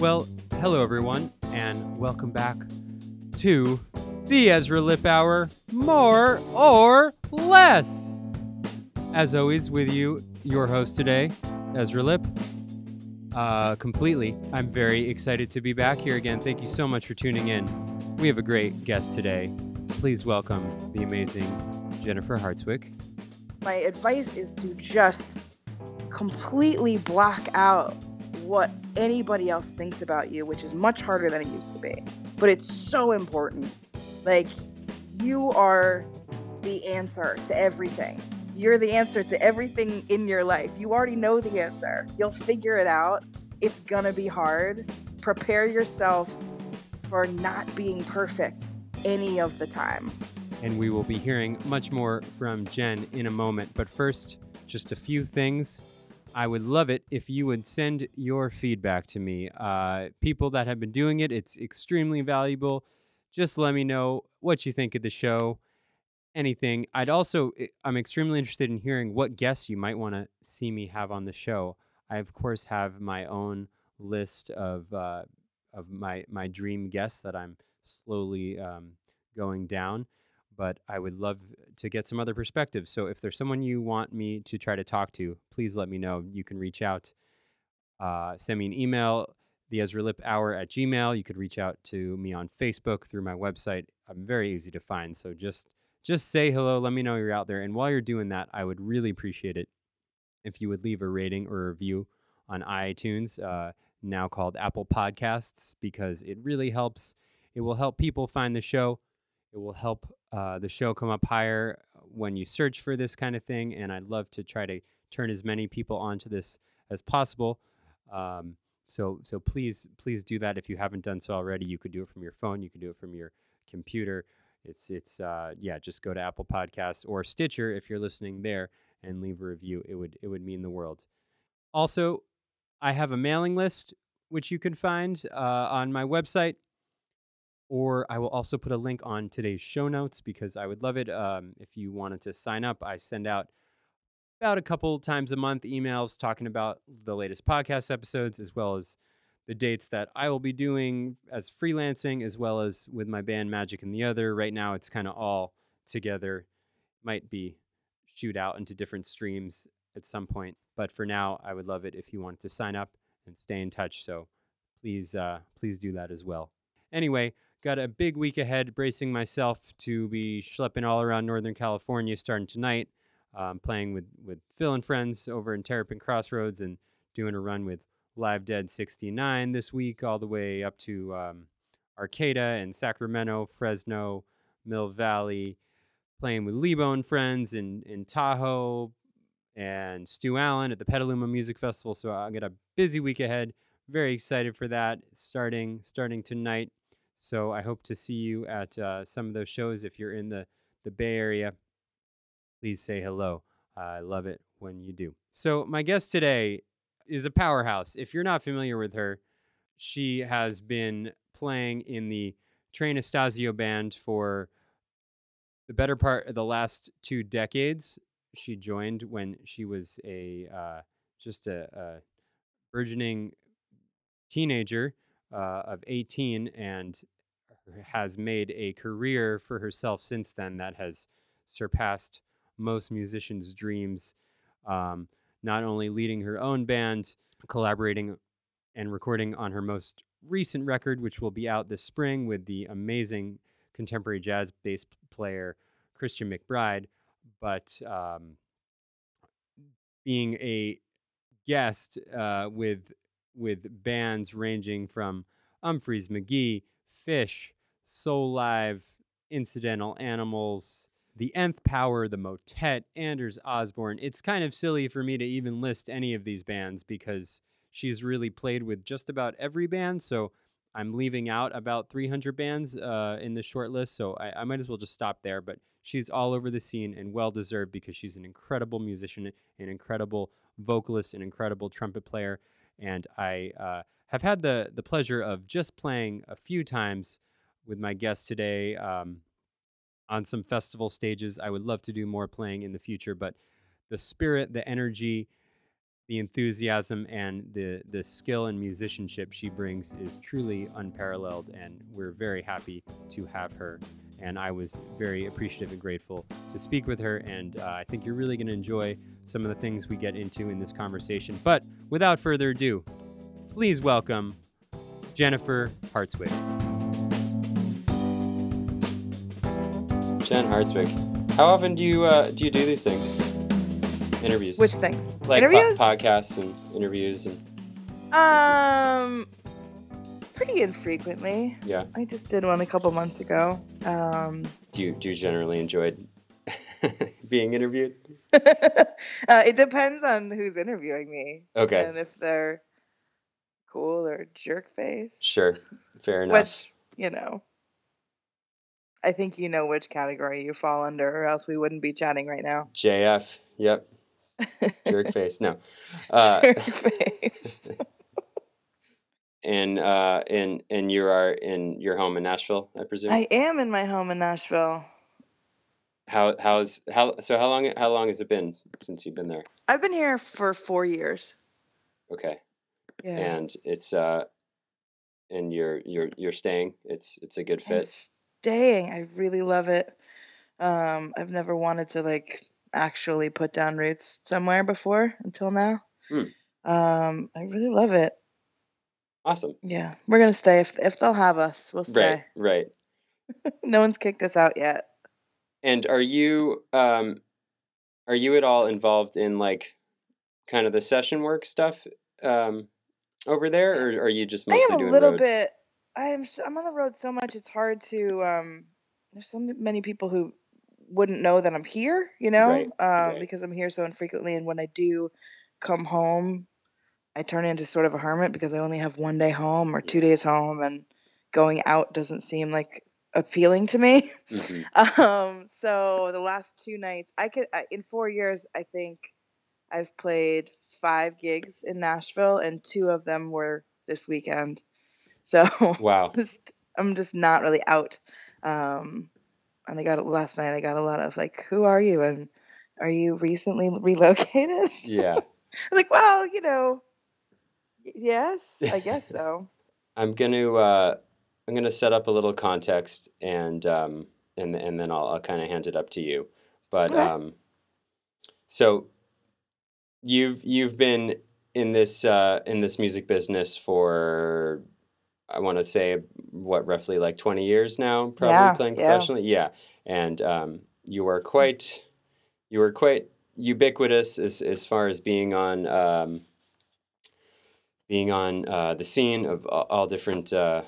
Well, hello everyone, and welcome back to the Ezra Lipp Hour, more or less. As always, with you, your host today, Ezra Lipp. Uh, completely. I'm very excited to be back here again. Thank you so much for tuning in. We have a great guest today. Please welcome the amazing Jennifer Hartswick. My advice is to just completely block out what anybody else thinks about you, which is much harder than it used to be. But it's so important. Like, you are the answer to everything. You're the answer to everything in your life. You already know the answer. You'll figure it out. It's gonna be hard. Prepare yourself for not being perfect any of the time. And we will be hearing much more from Jen in a moment. But first, just a few things. I would love it if you would send your feedback to me. Uh, people that have been doing it, it's extremely valuable. Just let me know what you think of the show. Anything. I'd also, I- I'm extremely interested in hearing what guests you might want to see me have on the show. I, of course, have my own list of uh, of my my dream guests that I'm slowly um, going down but I would love to get some other perspectives. So if there's someone you want me to try to talk to, please let me know. You can reach out, uh, send me an email, the Ezra Lipp Hour at Gmail. You could reach out to me on Facebook through my website. I'm very easy to find. So just just say hello. Let me know you're out there. And while you're doing that, I would really appreciate it if you would leave a rating or a review on iTunes, uh, now called Apple Podcasts, because it really helps. It will help people find the show. It will help uh, the show come up higher when you search for this kind of thing. And I'd love to try to turn as many people onto this as possible. Um, so so please please do that if you haven't done so already. You could do it from your phone. You could do it from your computer. It's it's uh, yeah. Just go to Apple Podcasts or Stitcher if you're listening there and leave a review. It would it would mean the world. Also, I have a mailing list which you can find uh, on my website or I will also put a link on today's show notes because I would love it um, if you wanted to sign up. I send out about a couple times a month emails talking about the latest podcast episodes as well as the dates that I will be doing as freelancing as well as with my band Magic and the Other. Right now, it's kind of all together. Might be shoot out into different streams at some point, but for now, I would love it if you wanted to sign up and stay in touch. So please, uh, please do that as well. Anyway, got a big week ahead, bracing myself to be schlepping all around Northern California starting tonight. Um, playing with, with Phil and friends over in Terrapin Crossroads and doing a run with Live Dead 69 this week, all the way up to um, Arcata and Sacramento, Fresno, Mill Valley, playing with Lebo and friends in, in Tahoe and Stu Allen at the Petaluma Music Festival. So I got a busy week ahead. Very excited for that. Starting starting tonight. So I hope to see you at uh, some of those shows if you're in the the Bay Area. Please say hello. I love it when you do. So my guest today is a powerhouse. If you're not familiar with her, she has been playing in the Trey Anastasio band for the better part of the last two decades. She joined when she was a uh, just a, a burgeoning teenager uh, of 18 and has made a career for herself since then that has surpassed most musicians' dreams. Um, not only leading her own band, collaborating and recording on her most recent record, which will be out this spring with the amazing contemporary jazz bass player Christian McBride, but um, being a guest uh, with with bands ranging from Umphrey's, McGee, Phish, Soul Live, Incidental Animals, The Nth Power, The Motet, Anders Osborne. It's kind of silly for me to even list any of these bands because she's really played with just about every band. So I'm leaving out about 300 bands uh, in the short list. So I, I might as well just stop there. But she's all over the scene and well deserved because she's an incredible musician, an incredible vocalist, an incredible trumpet player. And I uh, have had the, the pleasure of just playing a few times with my guest today um, on some festival stages. I would love to do more playing in the future, but the spirit, the energy, the enthusiasm and the the skill and musicianship she brings is truly unparalleled, and we're very happy to have her. And I was very appreciative and grateful to speak with her, and uh, I think you're really going to enjoy some of the things we get into in this conversation. But without further ado, please welcome Jennifer Hartswick. Jen Hartswick, how often do you uh, do you do these things? Interviews. Which things? like Interviews? po- podcasts and interviews and um, pretty infrequently. yeah. I just did one a couple months ago. Um, Do you do you generally enjoy being interviewed? uh, it depends on who's interviewing me Okay, and if they're cool or jerk face. sure, fair enough. Which you know, I think you know which category you fall under, or else we wouldn't be chatting right now. JF, yep, jerk face. No, uh, jerk face. and uh, and and you are in your home in Nashville, I presume. I am in my home in Nashville. How how's how so how long how long has it been since you've been there? I've been here for four years. Okay, Yeah. and it's uh, and you're you're you're staying. It's it's a good I'm fit. staying. I really love it. Um, I've never wanted to like actually put down roots somewhere before until now. Hmm. Um, I really love it. Awesome. Yeah, we're gonna stay if if they'll have us. We'll stay. right. right. no one's kicked us out yet. And are you um are you at all involved in like kind of the session work stuff um over there or are you just I am a doing little road? bit. I am. s- I'm on the road so much. It's hard to. Um, there's so many people who wouldn't know that I'm here. You know, Right, um, right. because I'm here so infrequently, and when I do come home, I turn into sort of a hermit because I only have one day home or two days home, and going out doesn't seem like appealing to me. Mhm. um, so the last two nights, I could I, in four years, I think I've played five gigs in Nashville, and two of them were this weekend. So Wow. just I'm just not really out. Um, and I got last night. I got a lot of like, "Who are you?" and "Are you recently relocated?" Yeah. I'm like, well, you know, yes, I guess so. I'm going to uh I'm to set up a little context and um and and then I'll I'll kind of hand it up to you. But Okay. um so you've you've been in this uh in this music business for I want to say what roughly like 20 years now probably Yeah, playing yeah. professionally. Yeah. And um you are quite you are quite ubiquitous as as far as being on um being on uh, the scene of all, all different, uh,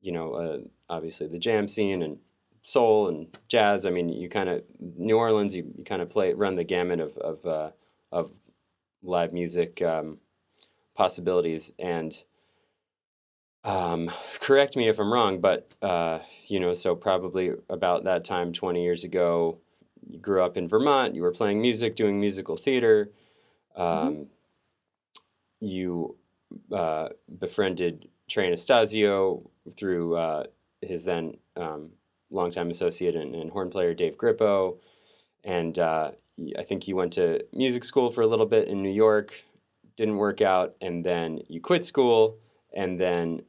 you know, uh, obviously the jam scene and soul and jazz. I mean, you kind of New Orleans, you, you kind of play run the gamut of of, uh, of live music um, possibilities. And um, correct me if I'm wrong, but uh, you know, so probably about that time, 20 years ago, you grew up in Vermont. You were playing music, doing musical theater. Um, You uh, befriended Trey Anastasio through uh, his then um, longtime associate and, and horn player Dave Grippo, and uh, I think you went to music school for a little bit in New York. Didn't work out, and then you quit school, and then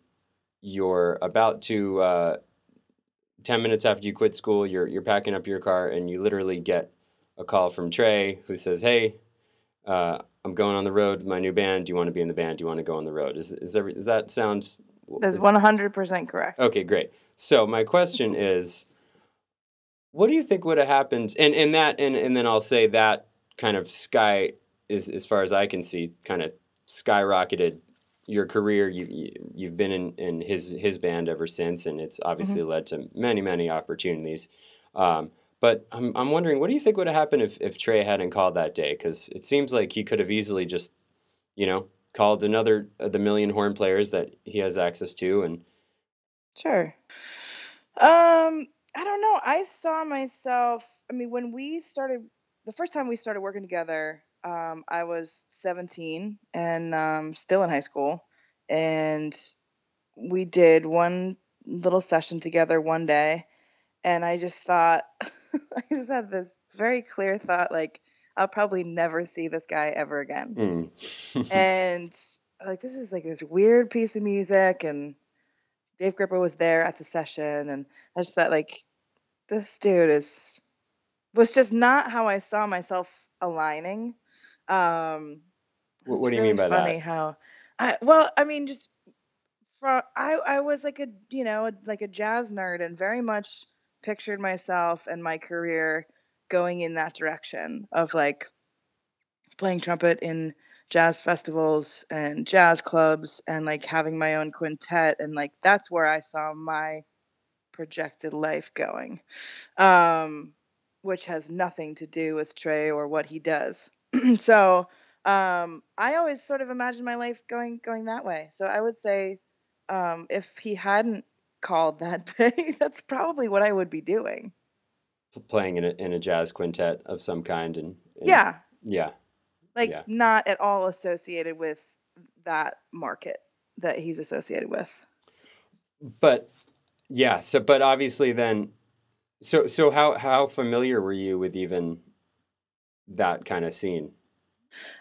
you're about to. Uh, Ten minutes after you quit school, you're you're packing up your car, and you literally get a call from Trey who says, "Hey, uh, I'm going on the road with my new band. Do you want to be in the band? Do you want to go on the road? Is is there, does that sound? That's is- 100% correct. Okay, great. So my question is, what do you think would have happened? And and that and and then I'll say that kind of sky is as far as I can see, kind of skyrocketed your career. You, you you've been in in his his band ever since, and it's obviously led to many many opportunities. Um, but I'm I'm wondering, what do you think would have happened if if Trey hadn't called that day? Because it seems like he could have easily just, you know, called another of the million horn players that he has access to, and Sure. Um, I don't know. I saw myself. I mean, when we started, the first time we started working together, um, I was 17 and um, still in high school, and we did one little session together one day, and I just thought, I just had this very clear thought, like, I'll probably never see this guy ever again. Mm. and like this is like this weird piece of music and Dave Grippo was there at the session and I just thought like this dude is was just not how I saw myself aligning. Um What, what do you really mean by funny that? how I well, I mean just from I I was like a you know like a jazz nerd and very much pictured myself and my career going in that direction of like playing trumpet in jazz festivals and jazz clubs and like having my own quintet and like that's where I saw my projected life going um which has nothing to do with Trey or what he does so um I always sort of imagined my life going going that way so I would say um if he hadn't called that day that's probably what I would be doing. Playing in a, in a jazz quintet of some kind, and, and yeah yeah, like Yeah. not at all associated with that market that he's associated with. but yeah. So, but obviously, then, so so how how familiar were you with even that kind of scene?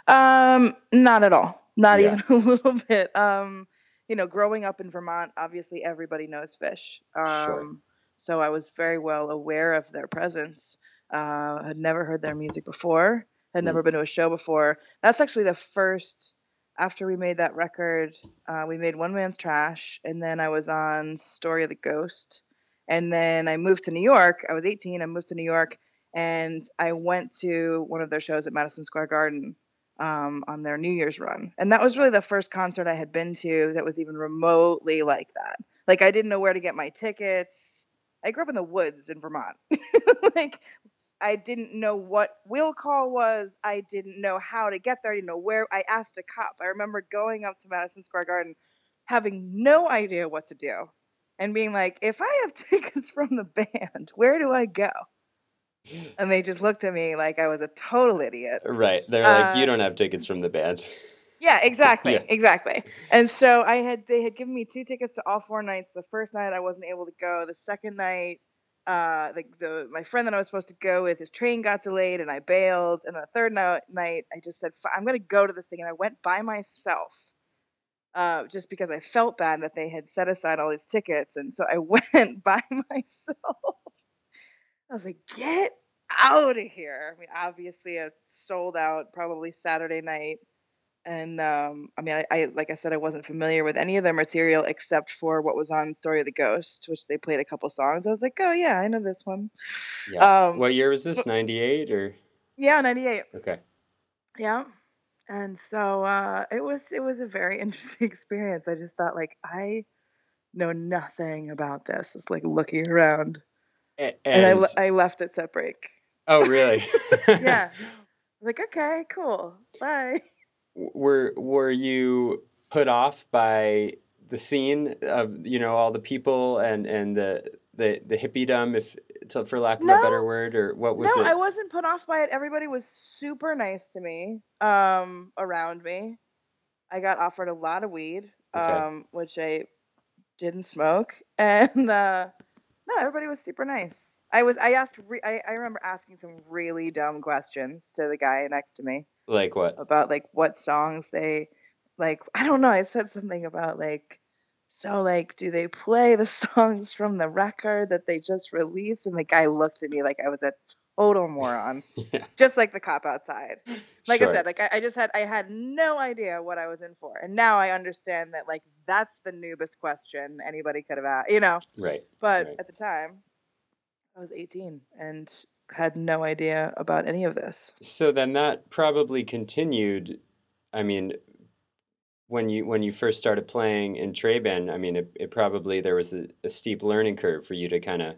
Um, not at all. Not Yeah. even a little bit. Um, you know, growing up in Vermont, obviously everybody knows Phish. Um, Sure. so I was very well aware of their presence. Uh, had never heard their music before. Had Mm. never been to a show before. That's actually the first. After we made that record, uh, we made One Man's Trash, and then I was on Story of the Ghost, and then I moved to New York. I was 18. I moved to New York, and I went to one of their shows at Madison Square Garden um, on their New Year's run. And that was really the first concert I had been to that was even remotely like that. Like I didn't know where to get my tickets. I grew up in the woods in Vermont. like I didn't know what will call was. I didn't know how to get there. I didn't know where. I asked a cop. I remember going up to Madison Square Garden, having no idea what to do, and being like, "If I have tickets from the band, where do I go?" And they just looked at me like I was a total idiot. Right. They're like, you don't have tickets from the band. Yeah, exactly, Yeah. exactly. And so I had they had given me two tickets to all four nights. The first night I wasn't able to go. The second night, uh, the, the my friend that I was supposed to go with, his train got delayed, and I bailed. And the third night, night I just said, "Fi- I'm gonna go to this thing, and I went by myself. Uh, just because I felt bad that they had set aside all these tickets, and so I went by myself. I was like, "Get out of here!" I mean, obviously, it sold out, probably Saturday night and um, I mean, I, I like I said, I wasn't familiar with any of their material except for what was on Story of the Ghost, which they played a couple songs. I was like, oh yeah, I know this one. Yeah. Um, what year was this? 98 or? Yeah, '98. Okay. Yeah, and so uh, it was it was a very interesting experience. I just thought like I know nothing about this. It's like looking around, A- and, I I left at set break. oh, really? Yeah, like okay, cool, bye. were were you put off by the scene of you know all the people and and the the the hippiedom if for lack of a better word or what was no, it I wasn't put off by it. Everybody was super nice to me um, around me. I got offered a lot of weed, Okay. um, which I didn't smoke, and uh, no, everybody was super nice. I was. I asked. Re- I, I remember asking some really dumb questions to the guy next to me like what about like what songs they like. I don't know. I said something about like. So like, do they play the songs from the record that they just released? And the guy looked at me like I was a total moron, yeah just like the cop outside. Like Sure. I said, like I, I just had I had no idea what I was in for, and now I understand that like that's the noobest question anybody could have asked, you know. right But Right. at the time, I was 18 and had no idea about any of this. so then that probably continued i mean when you when you first started playing in Traben, I mean, it, it probably there was a, a steep learning curve for you to kind of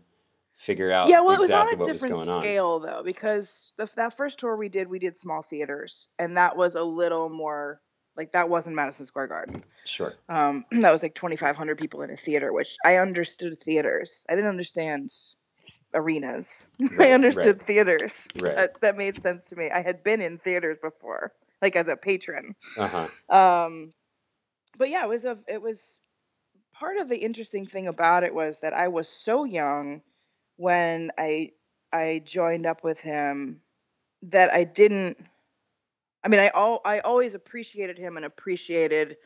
figure out yeah, well, it was on a different scale though, because the, that first tour we did, we did small theaters, and that was a little more like that wasn't Madison Square Garden. Sure. Um, that was like 2,500 people in a theater, which I understood theaters. I didn't understand arenas. Right, I understood right. theaters. Right. That, that made sense to me. I had been in theaters before, like as a patron. Uh huh. Um, but yeah, it was a it was part of the interesting thing about it was that I was so young when I I joined up with him that I didn't. I mean, I all I always appreciated him and appreciated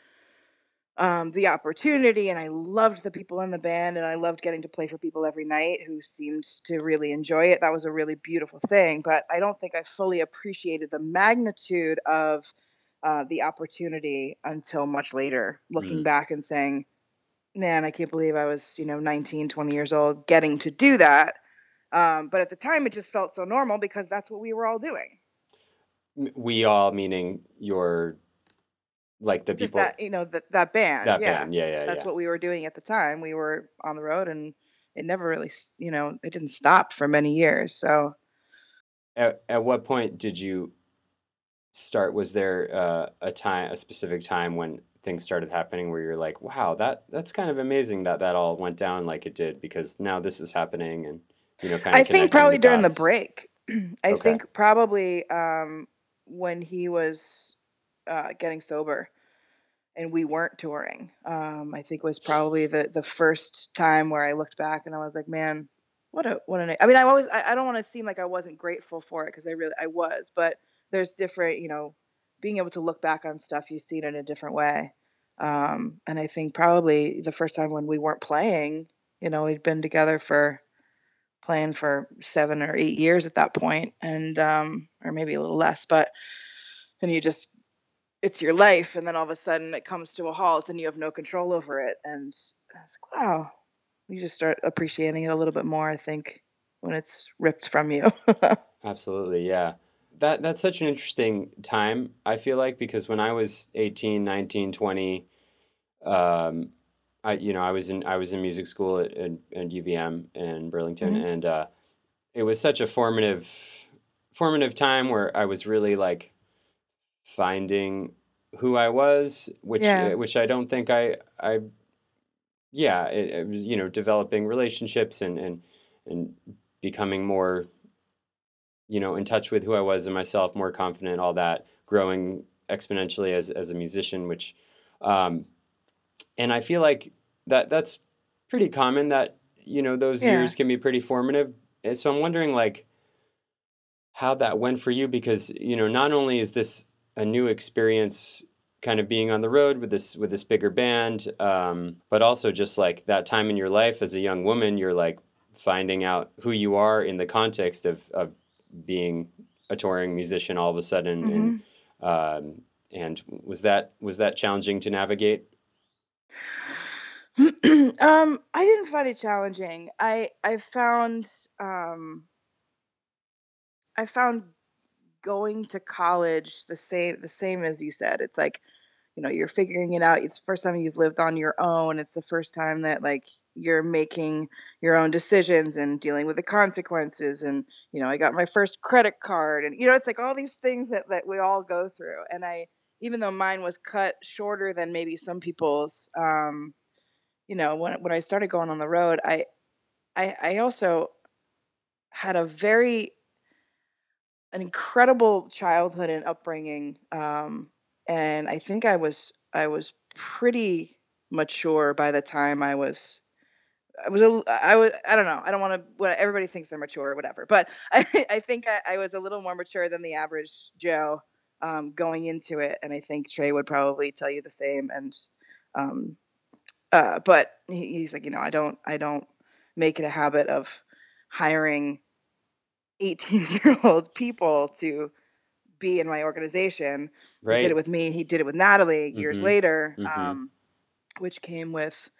um, the opportunity, and I loved the people in the band, and I loved getting to play for people every night who seemed to really enjoy it. That was a really beautiful thing, but I don't think I fully appreciated the magnitude of uh, the opportunity until much later, looking Mm. back and saying, "Man, I can't believe I was, you know, 19, 20 years old, getting to do that." Um, but at the time, it just felt so normal because that's what we were all doing. We all meaning your like the Just people that, you know, that that band, that yeah. band. Yeah, yeah, that's yeah. what we were doing at the time. We were on the road and it never really, you know, it didn't stop for many years. So, At at what point did you start? Was there uh, a time, a specific time when things started happening where you're like, wow, that that's kind of amazing that that all went down like it did because now this is happening and you know kind of I think probably during the break. I Okay. think probably um, when he was uh, getting sober and we weren't touring. Um, I think was probably the the first time where I looked back and I was like, man, what a what an. I mean, I always I, I don't want to seem like I wasn't grateful for it because I really I was, but there's different, you know, being able to look back on stuff you see it in a different way. Um, and I think probably the first time when we weren't playing, you know, we'd been together for playing for seven or eight years at that point, and um, or maybe a little less, but and you just it's your life, and then all of a sudden it comes to a halt, and you have no control over it, and I was like, wow, you just start appreciating it a little bit more, I think, when it's ripped from you. Absolutely, yeah. That that's such an interesting time, I feel like, because when I was 18, 19, 20, um, I you know, I was in I was in music school at, at, at UVM in Burlington Mhm. and uh, it was such a formative formative time where I was really like finding who I was, which Yeah. uh, which I don't think I I yeah, it, it was, you know, developing relationships and and and becoming more you know, in touch with who I was and myself, more confident, all that, growing exponentially as as a musician, which um and I feel like that that's pretty common that, you know, those Yeah. years can be pretty formative. And so I'm wondering like how that went for you because, you know, not only is this a new experience kind of being on the road with this with this bigger band, um, but also just like that time in your life as a young woman, you're like finding out who you are in the context of of being a touring musician all of a sudden and Mhm. um, and was that was that challenging to navigate? um, I didn't find it challenging. I I found um, I found going to college the same the same as you said. It's like, you know, you're figuring it out. It's the first time you've lived on your own. It's the first time that like you're making your own decisions and dealing with the consequences and you know, I got my first credit card and you know, it's like all these things that that we all go through. And I even though mine was cut shorter than maybe some people's um, you know, when when I started going on the road, I I I also had a very an incredible childhood and upbringing um and i think i was i was pretty mature by the time i was i was a, i was i don't know i don't want to everybody thinks they're mature or whatever but i i think I, I was a little more mature than the average joe um going into it and i think trey would probably tell you the same and um uh but he, he's like you know i don't i don't make it a habit of hiring 18 year old people to be in my organization. He did it with me. He did it with Natalie years Mhm. later, Mhm. um, which came with,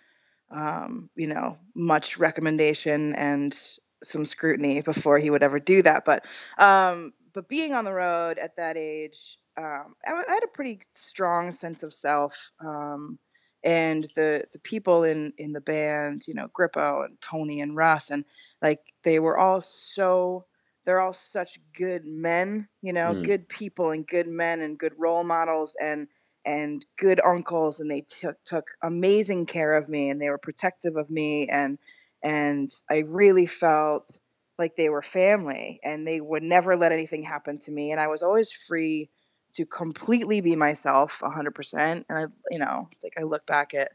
um, you know, much recommendation and some scrutiny before he would ever do that. But, um, but being on the road at that age, um, I, I had a pretty strong sense of self. Um, and the the people in in the band, you know, Grippo and Tony and Russ, and like they were all so they're all such good men, you know, Mm. good people and good men and good role models and and good uncles and they took took amazing care of me and they were protective of me and and I really felt like they were family and they would never let anything happen to me and I was always free to completely be myself 100% and I you know like I look back at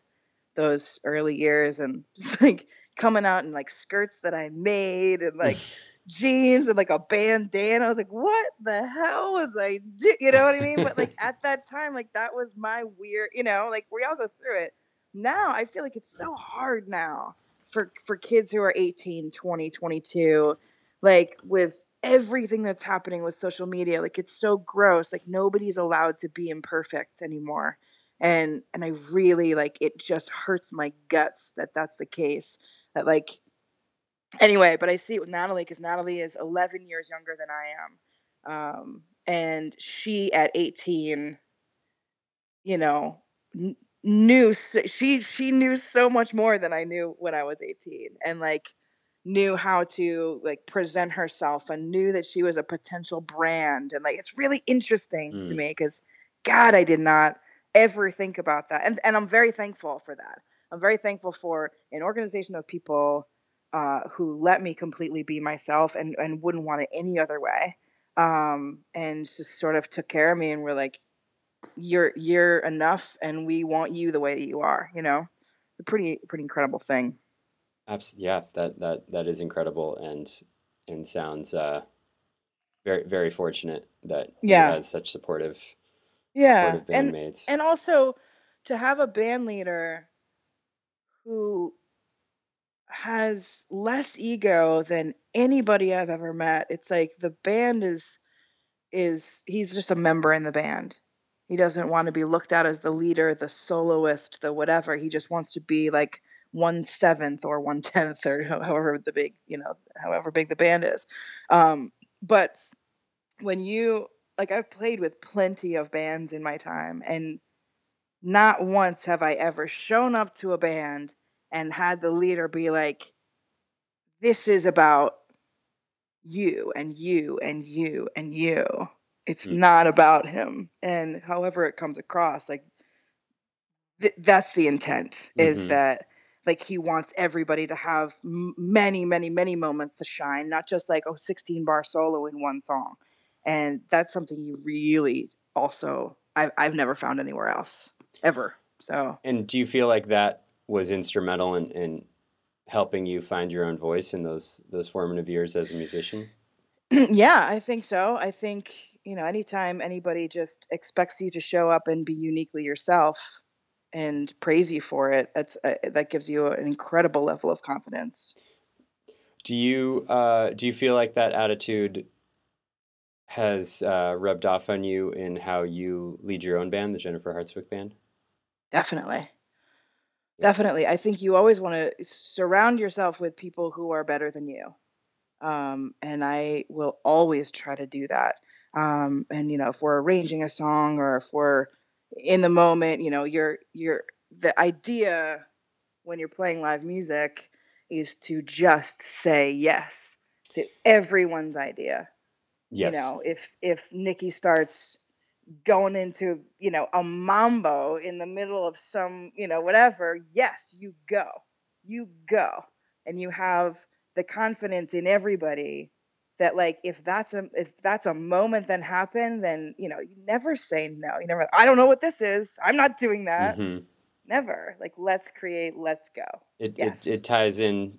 those early years and just like coming out in like skirts that I made and like jeans and like a bandana. I was like, what the hell was I do? You know what I mean? But like at that time, like that was my weird, you know, like we all go through it. Now I feel like it's so hard now for for kids who are 18, 20, 22, like with everything that's happening with social media. Like it's so gross. Like nobody's allowed to be imperfect anymore. And and I really like it just hurts my guts that that's the case. That like anyway, but I see it with Natalie because Natalie is 11 years younger than I am. Um, and she at 18, you know, n- knew she she knew so much more than I knew when I was 18, and like knew how to like present herself and knew that she was a potential brand and like it's really interesting mm. to me because god i did not ever think about that and and i'm very thankful for that i'm very thankful for an organization of people uh, who let me completely be myself and, and wouldn't want it any other way. Um, and just sort of took care of me and were like, you're, you're enough and we want you the way that you are, you know, a pretty, pretty incredible thing. Absolutely. Yeah, that, that, that is incredible. And, and sounds, uh, very, very fortunate that yeah. you had such supportive, yeah. supportive bandmates. And, and also to have a band leader who has less ego than anybody I've ever met. It's like the band is is he's just a member in the band. He doesn't want to be looked at as the leader, the soloist, the whatever. He just wants to be like one seventh or one tenth or however the big, you know, however big the band is. Um, but when you like, I've played with plenty of bands in my time, and not once have I ever shown up to a band and had the leader be like, this is about you and you and you and you. It's mm. not about him. And however it comes across, like th- that's the intent mm-hmm. is that like he wants everybody to have m- many, many, many moments to shine, not just like, oh, 16 bar solo in one song. And that's something you really also, I've, I've never found anywhere else ever. So, and do you feel like that was instrumental in, in helping you find your own voice in those those formative years as a musician? yeah, I think so. I think you know, anytime anybody just expects you to show up and be uniquely yourself and praise you for it, that's uh, that gives you an incredible level of confidence. Do you uh, do you feel like that attitude has uh, rubbed off on you in how you lead your own band, the Jennifer Hartswick Band? Definitely. Definitely. I think you always want to surround yourself with people who are better than you. Um, and I will always try to do that. Um, and you know, if we're arranging a song or if we're in the moment, you know, you're you're the idea when you're playing live music is to just say yes to everyone's idea. Yes. You know, if if Nikki starts going into you know a mambo in the middle of some you know whatever yes you go you go. And you have the confidence in everybody that like if that's a if that's a moment that happened then you know you never say no. You never i don't know what this is. I'm not doing that. Mm-hmm. never. Like let's create let's go. It, yes. it it ties in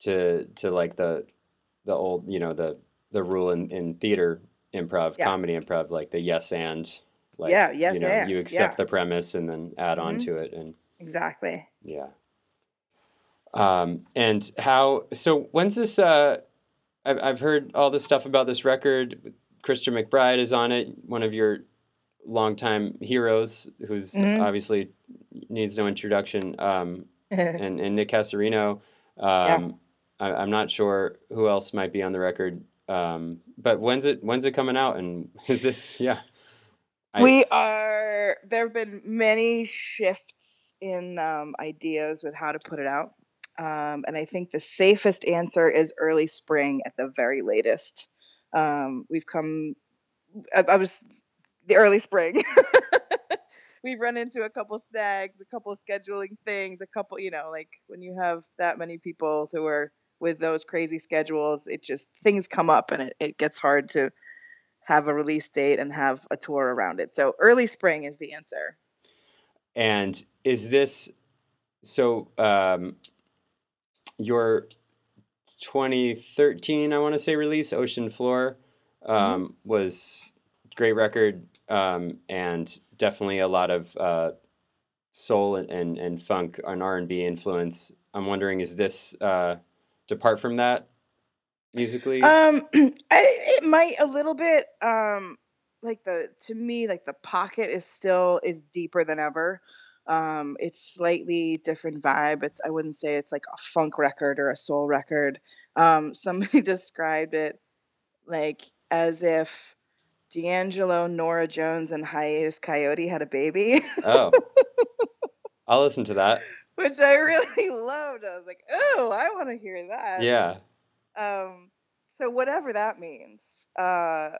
to to like the the old you know the the rule in in theater improv, yeah. comedy improv, like the yes and, like yeah, yes you know, and, you accept yeah. the premise and then add mm-hmm. on to it, and exactly, yeah. Um, and how? So when's this? Uh, I've I've heard all this stuff about this record. Christian McBride is on it, one of your longtime heroes, who's mm-hmm. obviously needs no introduction. Um, and and Nick Cassarino. Um, yeah. I, am not sure who else might be on the record. Um, but when's it when's it coming out? And is this yeah? I, we are. There have been many shifts in um, ideas with how to put it out, um, and I think the safest answer is early spring at the very latest. Um, we've come. I, I was the early spring. we've run into a couple snags, a couple scheduling things, a couple, you know, like when you have that many people who are with those crazy schedules, it just things come up and it, it gets hard to have a release date and have a tour around it. So early spring is the answer. And is this so um, your 2013, I want to say release Ocean Floor um, was great record um, and definitely a lot of uh, soul and, and, and funk and R&B influence. I'm wondering, is this uh, depart from that musically? Um, I, it might a little bit. Um, like the to me, like the pocket is still is deeper than ever. Um, it's slightly different vibe. It's I wouldn't say it's like a funk record or a soul record. Um, somebody described it like as if D'Angelo, Norah Jones, and Hiatus Kaiyote had a baby. oh, I'll listen to that. Which I really loved. I was like, oh, I want to hear that. Yeah. Um, so whatever that means. Uh,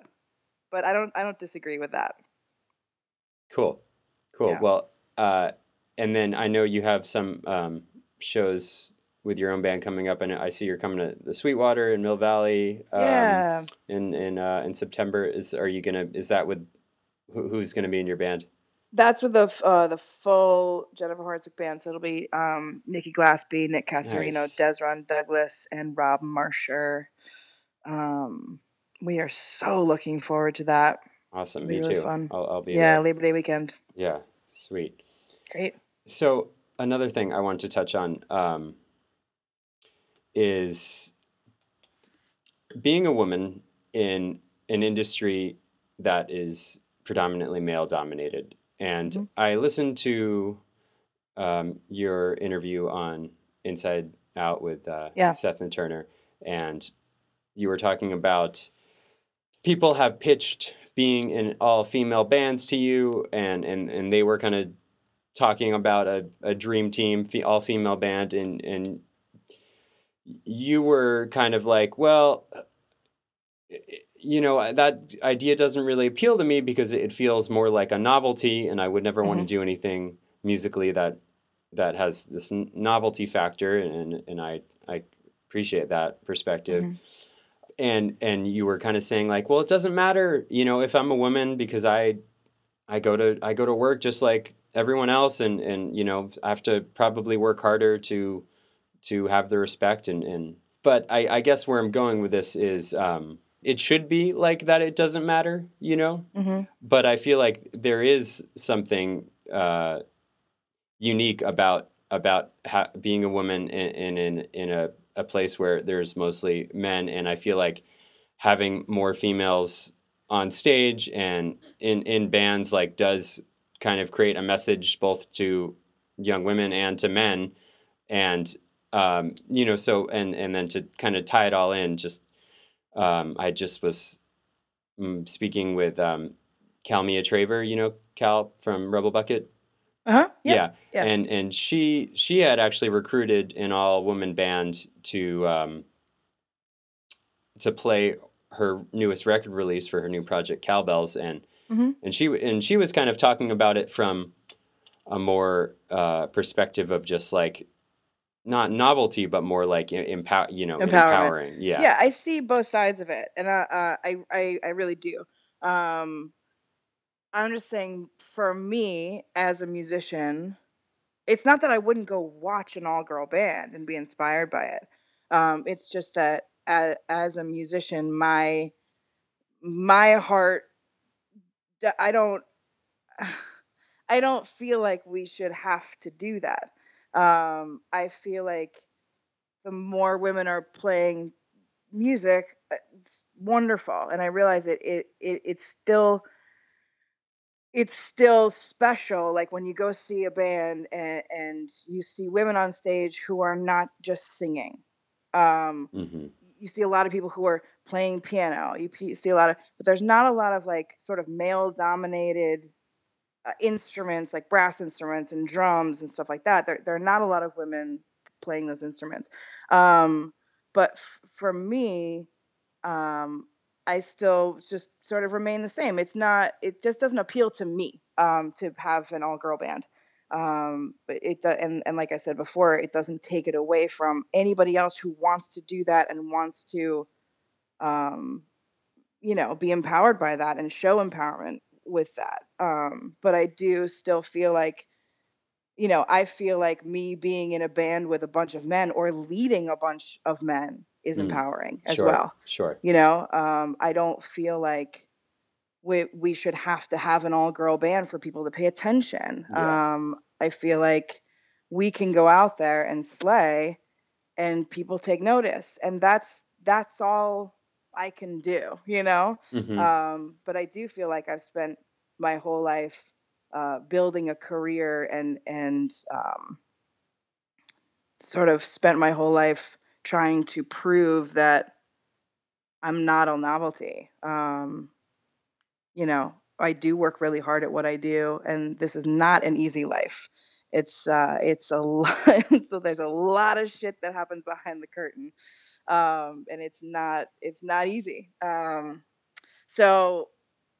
but I don't I don't disagree with that. Cool. Cool. Yeah. Well, uh, and then I know you have some um, shows with your own band coming up, and I see you're coming to the Sweetwater in Mill Valley. Um, yeah. In in uh, in September, is are you gonna? Is that with who, who's gonna be in your band? That's with the uh, the full Jennifer Hartswick band. So it'll be um, Nikki Glaspie, Nick Cassarino, Nice. Dezron Douglas, and Rob Marscher. Um, we are so looking forward to that. Awesome. It'll Me really too. fun. I'll, I'll be Yeah, there. Labor Day weekend. Yeah. Sweet. Great. So another thing I want to touch on um, is being a woman in an industry that is predominantly male dominated. And Mhm. I listened to um, your interview on Inside Out with uh, Yeah. Seth and Turner, and you were talking about people have pitched being in all female bands to you, and and and they were kind of talking about a, a dream team, all female band, and and you were kind of like, well, you know, that idea doesn't really appeal to me because it feels more like a novelty, and I would never want to do anything musically that that has this novelty factor, and and I I appreciate that perspective. Mhm. And and you were kind of saying like, well, it doesn't matter, you know, if I'm a woman because I I go to I go to work just like everyone else, and and you know I have to probably work harder to to have the respect and and. But I, I guess where I'm going with this is um, it should be like that. It doesn't matter, you know. hmm But I feel like there is something uh, unique about about ha- being a woman in in in, in a, a place where there's mostly men, and I feel like having more females on stage and in in bands like does kind of create a message both to young women and to men and um, you know so and and then to kind of tie it all in just um, i just was mm, speaking with um, Kalmia Traver you know Kal from Rubblebucket Uh huh. yeah, yeah. and and she she had actually recruited an all woman band to um, to play her newest record release for her new project Kalbells, and Mhm. and she and she was kind of talking about it from a more uh, perspective of just like not novelty, but more like empower you know empowering. Yeah, yeah i see both sides of it and uh, uh, I, I i really do. Um i'm just saying for me as a musician it's not that i wouldn't go watch an all-girl band and be inspired by it. Um it's just that as, as a musician my my heart i don't i don't feel like we should have to do that um i feel like the more women are playing music uh, it's wonderful and i realize it it, it it's still it's still special like when you go see a band and, and you see women on stage who are not just singing um hmm you see a lot of people who are playing piano you see a lot of but there's not a lot of like sort of male dominated uh, instruments like brass instruments and drums and stuff like that. There, there are not a lot of women playing those instruments. Um, but f- for me um, i still just sort of remain the same. It's not it just doesn't appeal to me um, to have an all girl band. Um, but it and, and like i said before it doesn't take it away from anybody else who wants to do that and wants to um, you know be empowered by that and show empowerment with that um, but i do still feel like you know, I feel like me being in a band with a bunch of men or leading a bunch of men is Mm. empowering as Sure. well. Sure. You know, um, I don't feel like we we should have to have an all girl band for people to pay attention. Yeah. Um, I feel like we can go out there and slay, and people take notice, and that's that's all I can do. You know. Mhm. Um, but I do feel like I've spent my whole life uh, building a career and and um, sort of spent my whole life trying to prove that I'm not a novelty. Um, you know, I do work really hard at what I do, and this is not an easy life. It's uh, it's a lot. so there's a lot of shit that happens behind the curtain, um, and it's not it's not easy. Um, so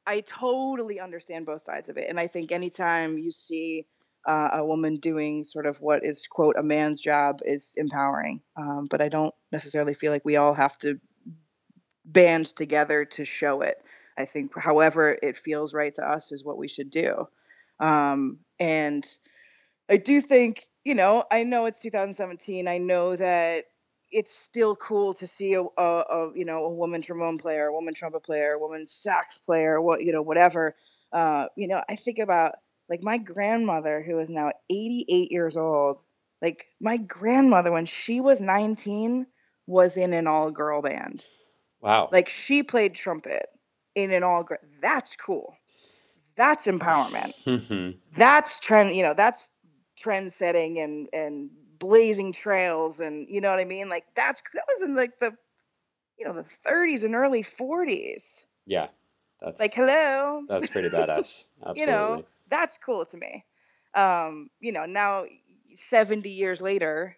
I totally understand both sides of it, and I think anytime you see uh, a woman doing sort of what is quote a man's job is empowering. Um, but I don't necessarily feel like we all have to band together to show it. I think however it feels right to us is what we should do. Um, and I do think, you know, I know it's 2017. I know that it's still cool to see a, a, a you know a woman trombone player, a woman trumpet player, a woman sax player, what you know whatever. Uh, you know, I think about like my grandmother who is now 88 years old. Like my grandmother when she was 19 was in an all girl band. Wow. Like she played trumpet in an all girl. That's cool. That's empowerment. Mhm. That's trend, you know, that's trend setting and and blazing trails and you know what I mean? Like that's that was in like the you know, the 30s and early 40s. yeah. That's Like hello. that's pretty badass. Absolutely. you know, that's cool to me. Um, you know, now 70 years later,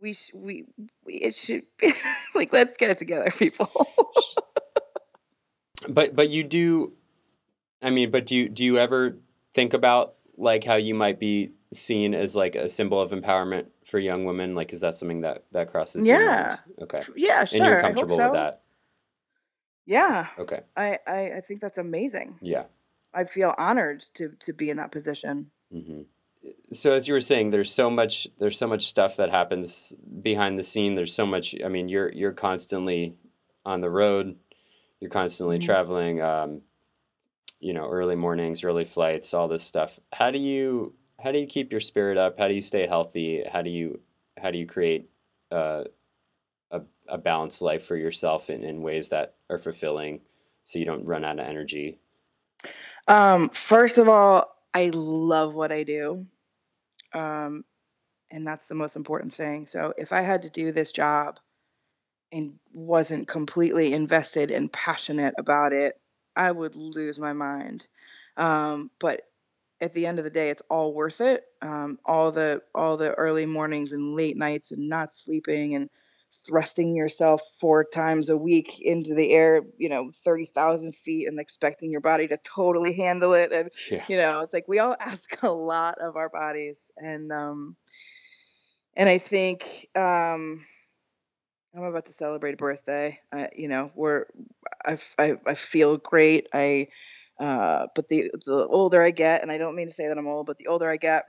we sh- we, we it should be like let's get it together, people. But but you do I mean, but do you do you ever think about like how you might be seen as like a symbol of empowerment for young women? Like is that something that that crosses your Yeah. Okay. yeah, sure. and you're I hope comfortable so. with that. Yeah, Okay. I, I I think that's amazing. Yeah. I feel honored to to be in that position. hmm So as you were saying, there's so much there's so much stuff that happens behind the scene. There's so much. I mean, you're you're constantly on the road. You're constantly Mhm. traveling. Um, you know, early mornings, early flights, all this stuff. How do you how do you keep your spirit up? How do you stay healthy? How do you how do you create uh, a a balanced life for yourself in, in ways that are fulfilling, so you don't run out of energy? Um, first of all, I love what I do. Um, and that's the most important thing. So if I had to do this job and wasn't completely invested and passionate about it, I would lose my mind. Um, but at the end of the day, it's all worth it. Um, all the all the early mornings and late nights and not sleeping and thrusting yourself four times a week into the air, you know, thirty thousand feet, and expecting your body to totally handle it. And Yeah. you know, it's like we all ask a lot of our bodies, and um, and I think um, I'm about to celebrate a birthday. Uh, you know, we're I, I, I feel great. I uh, but the the older I get, and I don't mean to say that I'm old, but the older I get,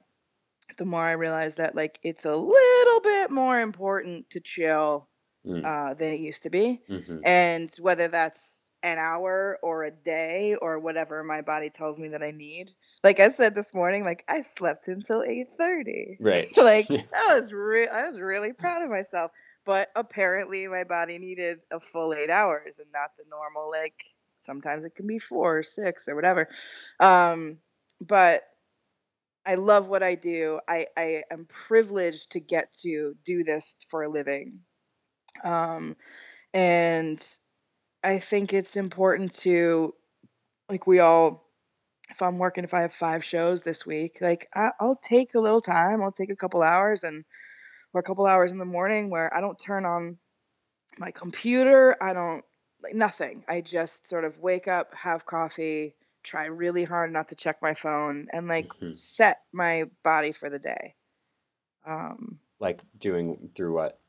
the more I realize that like it's a little bit more important to chill Mm. uh, than it used to be. hmm And whether that's an hour or a day or whatever my body tells me that I need. Like I said this morning, like I slept until 8:30. Right. like I was re- I was really proud of myself. But apparently my body needed a full 8 hours and not the normal like sometimes it can be 4 or 6 or whatever. Um but I love what I do. I, I am privileged to get to do this for a living. Um, and I think it's important to, like, we all, if I'm working, if I have five shows this week, like, I, I'll take a little time, I'll take a couple hours and, or a couple hours in the morning where I don't turn on my computer, I don't, like, nothing. I just sort of wake up, have coffee, try really hard not to check my phone, and, like, Mhm. set my body for the day. Um, Like doing through what?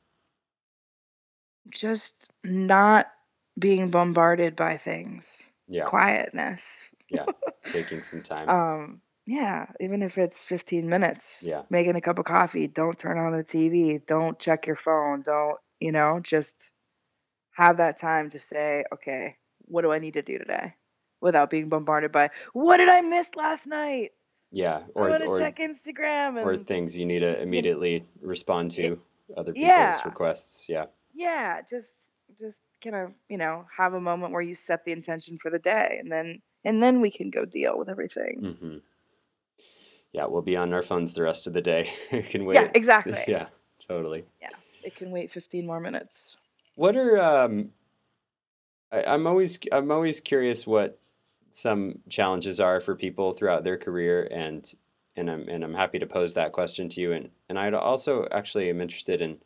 just not being bombarded by things Yeah. quietness Yeah. Taking some time. um yeah, even if it's 15 minutes, Yeah. making a cup of coffee, don't turn on the TV, don't check your phone, don't, you know, just have that time to say, okay, what do I need to do today? Without being bombarded by, what did I miss last night? Yeah. Or or check Instagram or things you need to immediately respond to other people's yeah. requests. Yeah. yeah, just just kind of, you know, have a moment where you set the intention for the day and then and then we can go deal with everything. hmm Yeah, we'll be on our phones the rest of the day. We can wait. Yeah, exactly. Yeah, totally. Yeah. It can wait 15 more minutes. What are um I, I'm always I'm always curious what some challenges are for people throughout their career and and I'm and I'm happy to pose that question to you. And and I'd also actually am interested in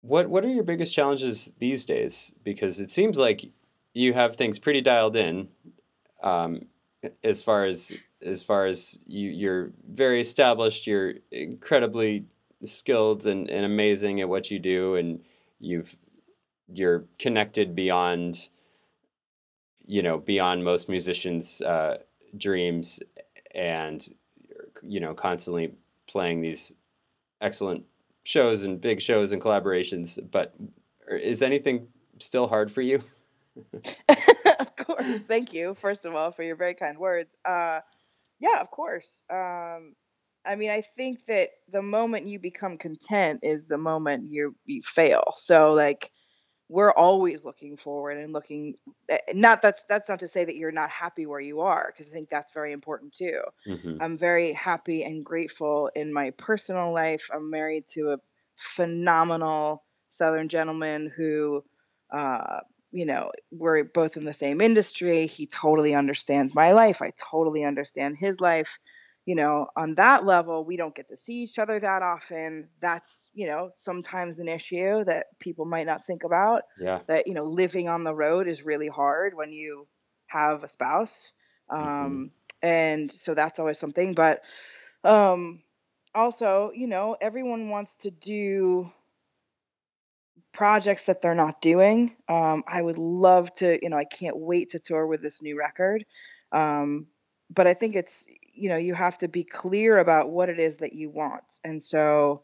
what what are your biggest challenges these days? Because it seems like you have things pretty dialed in um as far as as far as you you're very established you're incredibly skilled and, and amazing at what you do and you've you're connected beyond you know beyond most musicians uh, dreams and you know constantly playing these excellent shows and big shows and collaborations but is anything still hard for you of course. Thank you, first of all, for your very kind words. Uh, yeah, of course. Um, I mean, I think that the moment you become content is the moment you you fail. So like we're always looking forward and looking eh, not that's that's not to say that you're not happy where you are because I think that's very important too. hmm I'm very happy and grateful in my personal life. I'm married to a phenomenal Southern gentleman who, uh, you know, we're both in the same industry. He totally understands my life. I totally understand his life. You know, on that level, we don't get to see each other that often. That's, you know, sometimes an issue that people might not think about. yeah That, you know, living on the road is really hard when you have a spouse. hmm Um, and so that's always something. But um, also, you know, everyone wants to do projects that they're not doing. Um, I would love to, you know, I can't wait to tour with this new record. Um, but I think it's, you know, you have to be clear about what it is that you want. And so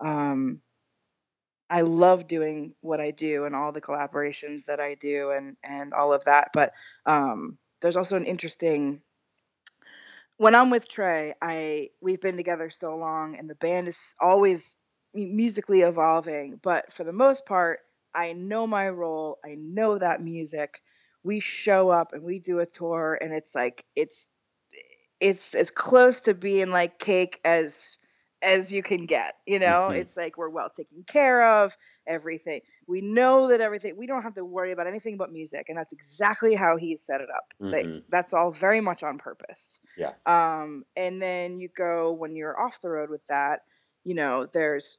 um, I love doing what I do and all the collaborations that I do and and all of that. But um, there's also an interesting when I'm with Trey, I we've been together so long, and the band is always musically evolving. But for the most part, I know my role. I know that music. We show up and we do a tour, and it's like it's it's as close to being like cake as as you can get. You know, hmm it's like we're well taken care of. Everything we know that everything we don't have to worry about anything but music, and that's exactly how he set it up. Like hmm that's all very much on purpose. yeah Um, and then you go when you're off the road with that, you know, there's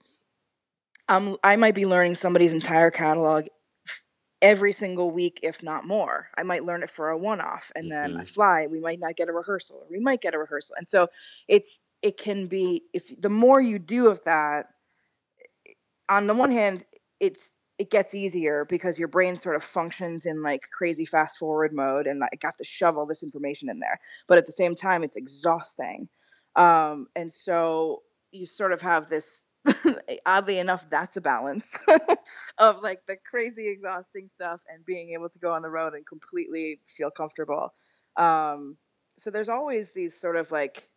um I might be learning somebody's entire catalog every single week, if not more. I might learn it for a one off and then I hmm fly. We might not get a rehearsal or we might get a rehearsal. And so it's it can be if the more you do of that, on the one hand, it's it gets easier because your brain sort of functions in like crazy fast forward mode and I got to shove all this information in there. But at the same time, it's exhausting. Um, and so you sort of have this oddly enough, that's a balance of like the crazy exhausting stuff and being able to go on the road and completely feel comfortable. Um, so there's always these sort of like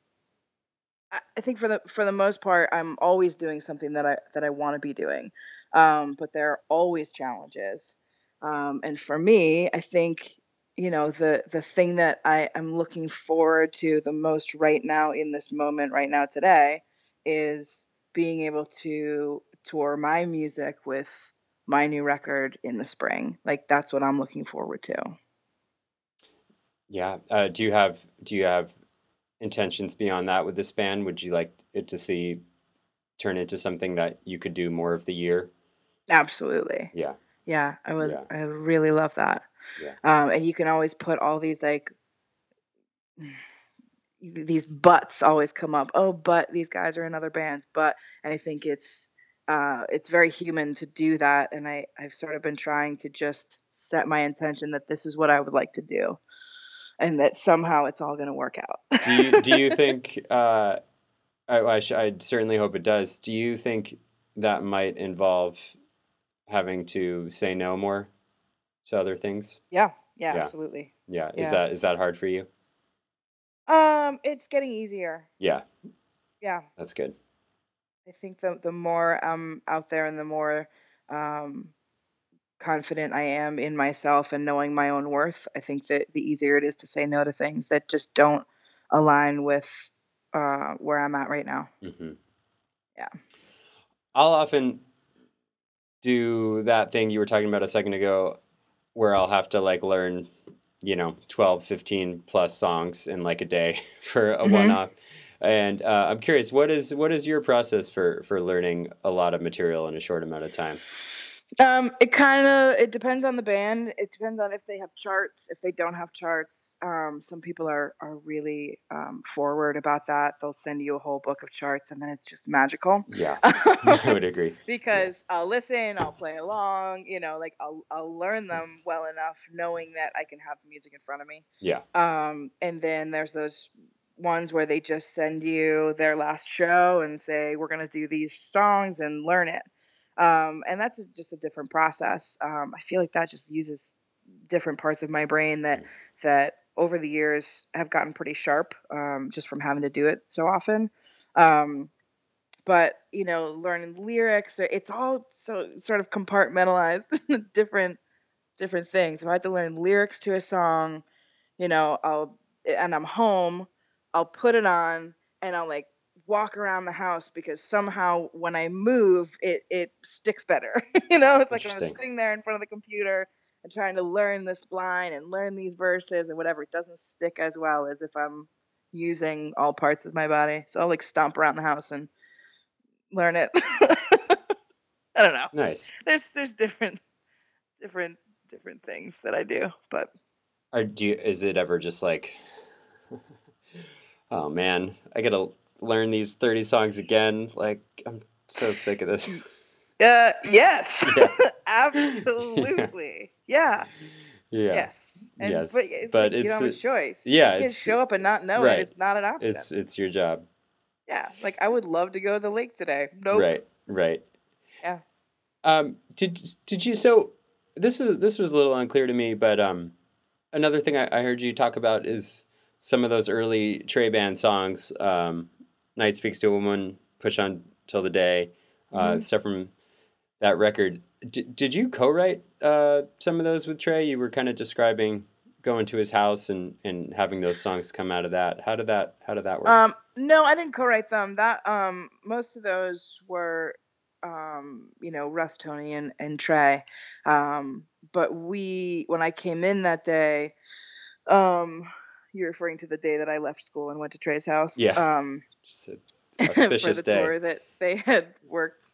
I think for the for the most part, I'm always doing something that I that I want to be doing, um, but there are always challenges. Um, and for me, I think you know the the thing that I am looking forward to the most right now in this moment, right now today, is being able to tour my music with my new record in the spring. Like that's what I'm looking forward to. yeah uh, do you have do you have intentions beyond that with this band would you like it to see turn into something that you could do more of the year Absolutely. yeah Yeah, I would yeah I really love that. yeah Um, and you can always put all these like these buts always come up. Oh, but these guys are in other bands. But and I think it's uh, it's very human to do that. And I I've sort of been trying to just set my intention that this is what I would like to do. and that somehow it's all going to work out. do you do you think? Uh, I I, sh- I certainly hope it does. Do you think that might involve having to say no more to other things? yeah, yeah, Yeah. absolutely. Yeah. Is Yeah. that is that hard for you? Um, it's getting easier. Yeah, Yeah, that's good. I think the the more I'm out there and the more um, confident I am in myself and knowing my own worth, I think that the easier it is to say no to things that just don't align with uh, where I'm at right now. hmm Yeah. I'll often do that thing you were talking about a second ago where I'll have to like learn, you know, 12, 15 plus songs in like a day for a Mhm. one off. And uh, I'm curious, what is what is your process for for learning a lot of material in a short amount of time? Um, it kind of it depends on the band. It depends on if they have charts. If they don't have charts, um, some people are are really um, forward about that. They'll send you a whole book of charts, and then it's just magical. Yeah, I would agree. because I'll listen, I'll play along, you know, like I'll I'll learn them well enough knowing that I can have the music in front of me. Yeah, Um, and then there's those ones where they just send you their last show and say we're gonna do these songs and learn it. Um, and that's a, just a different process. Um, I feel like that just uses different parts of my brain that that over the years have gotten pretty sharp um, just from having to do it so often. Um, but you know, learning lyrics, it's all so sort of compartmentalized, different different things. If I had to learn lyrics to a song, you know, I'll and I'm home, I'll put it on and I'll like walk around the house because somehow when I move, it it sticks better. you know, it's like I'm sitting there in front of the computer and trying to learn this line and learn these verses and whatever. It doesn't stick as well as if I'm using all parts of my body. So I'll like stomp around the house and learn it. I don't know. nice. There's there's different different different things that I do, but Or do you, is it ever just like, oh man, I gotta learn these 30 songs again? Like, I'm so sick of this. uh yes. Yeah. Absolutely. Yeah. Yeah. Yes. And, Yes, But, it's but like you don't have a it's choice. yeah, You can't it's- show up and not know right. it. It's not an option. It's it's your job. yeah. Like I would love to go to the lake today. Nope. Right, right. Yeah. Um, did did you? So this is this was a little unclear to me, but um, another thing I, I heard you talk about is some of those early Trey Band songs. Um, Night speaks to a woman. Push on till the day. Uh, Mhm. Stuff from that record. D- did you co-write uh, some of those with Trey? You were kind of describing going to his house and, and having those songs come out of that. How did that How did that work? Um, no, I didn't co-write them. That um, most of those were, um, you know, Russ, Tony, and and Trey. Um, but we, when I came in that day, um, you're referring to the day that I left school and went to Trey's house. Yeah. Just a for auspicious the day. tour that they had worked.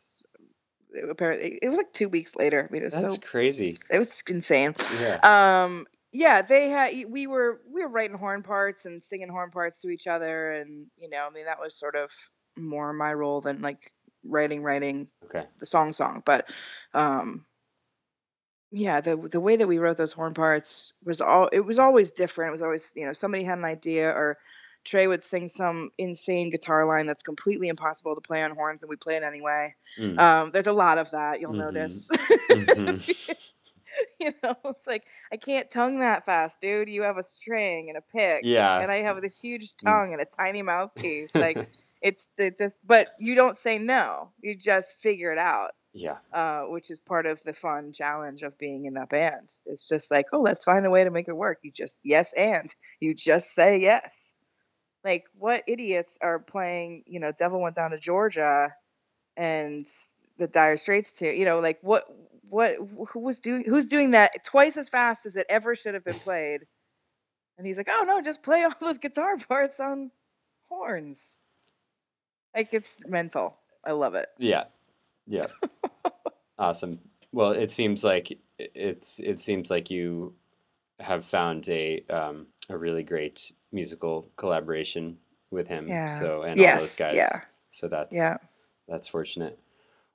Apparently, it was like two weeks later. I mean, it was That's so crazy. it was insane. Yeah. Um, yeah, they had. We were we were writing horn parts and singing horn parts to each other, and you know, I mean, that was sort of more my role than like writing writing Okay. the song song. But um, yeah, the the way that we wrote those horn parts was all. It was always different. It was always you know somebody had an idea or. Trey would sing some insane guitar line that's completely impossible to play on horns, and we play it anyway. Mm. Um, there's a lot of that you'll Mhm. notice. Mhm. you know, it's like I can't tongue that fast, dude. You have a string and a pick, Yeah. and I have this huge Mm. tongue and a tiny mouthpiece. Like it's it just, but you don't say no. You just figure it out, yeah. uh, which is part of the fun challenge of being in that band. It's just like, oh, let's find a way to make it work. You just yes and you just say yes. Like what idiots are playing? You know, Devil went down to Georgia, and the Dire Straits too. You know, like what what who was doing who's doing that twice as fast as it ever should have been played? And he's like, oh no, just play all those guitar parts on horns. Like it's mental. I love it. Yeah. Yeah. awesome. Well, it seems like it's it seems like you have found a um, a really great musical collaboration with him. Yeah. So and all those guys. yeah. So that's Yeah. that's fortunate.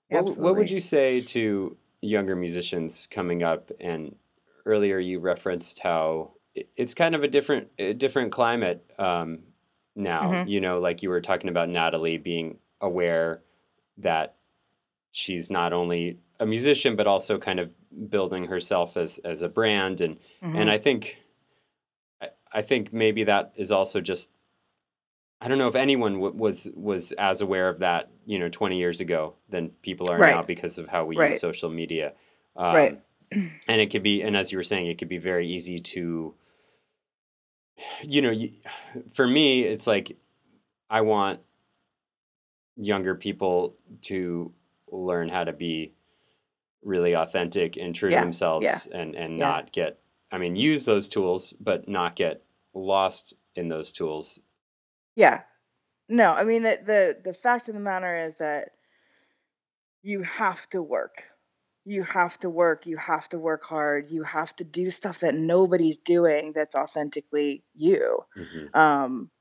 What, what would you say to younger musicians coming up? And earlier you referenced how it's kind of a different a different climate um, now. Mhm. You know, like you were talking about Natalie being aware that she's not only a musician but also kind of building herself as as a brand and Mhm. and I think I, I think maybe that is also just I don't know if anyone w- was was as aware of that you know 20 years ago than people are now because of how we Right. use social media um, Right. and it could be and as you were saying it could be very easy to you know you, for me it's like I want younger people to learn how to be really authentic and true to themselves yeah, and and yeah. not get I mean use those tools but not get lost in those tools. Yeah. No, I mean the the the fact of the matter is that you have to work. You have to work. You have to work hard. You have to do stuff that nobody's doing that's authentically you. Mhm. Um,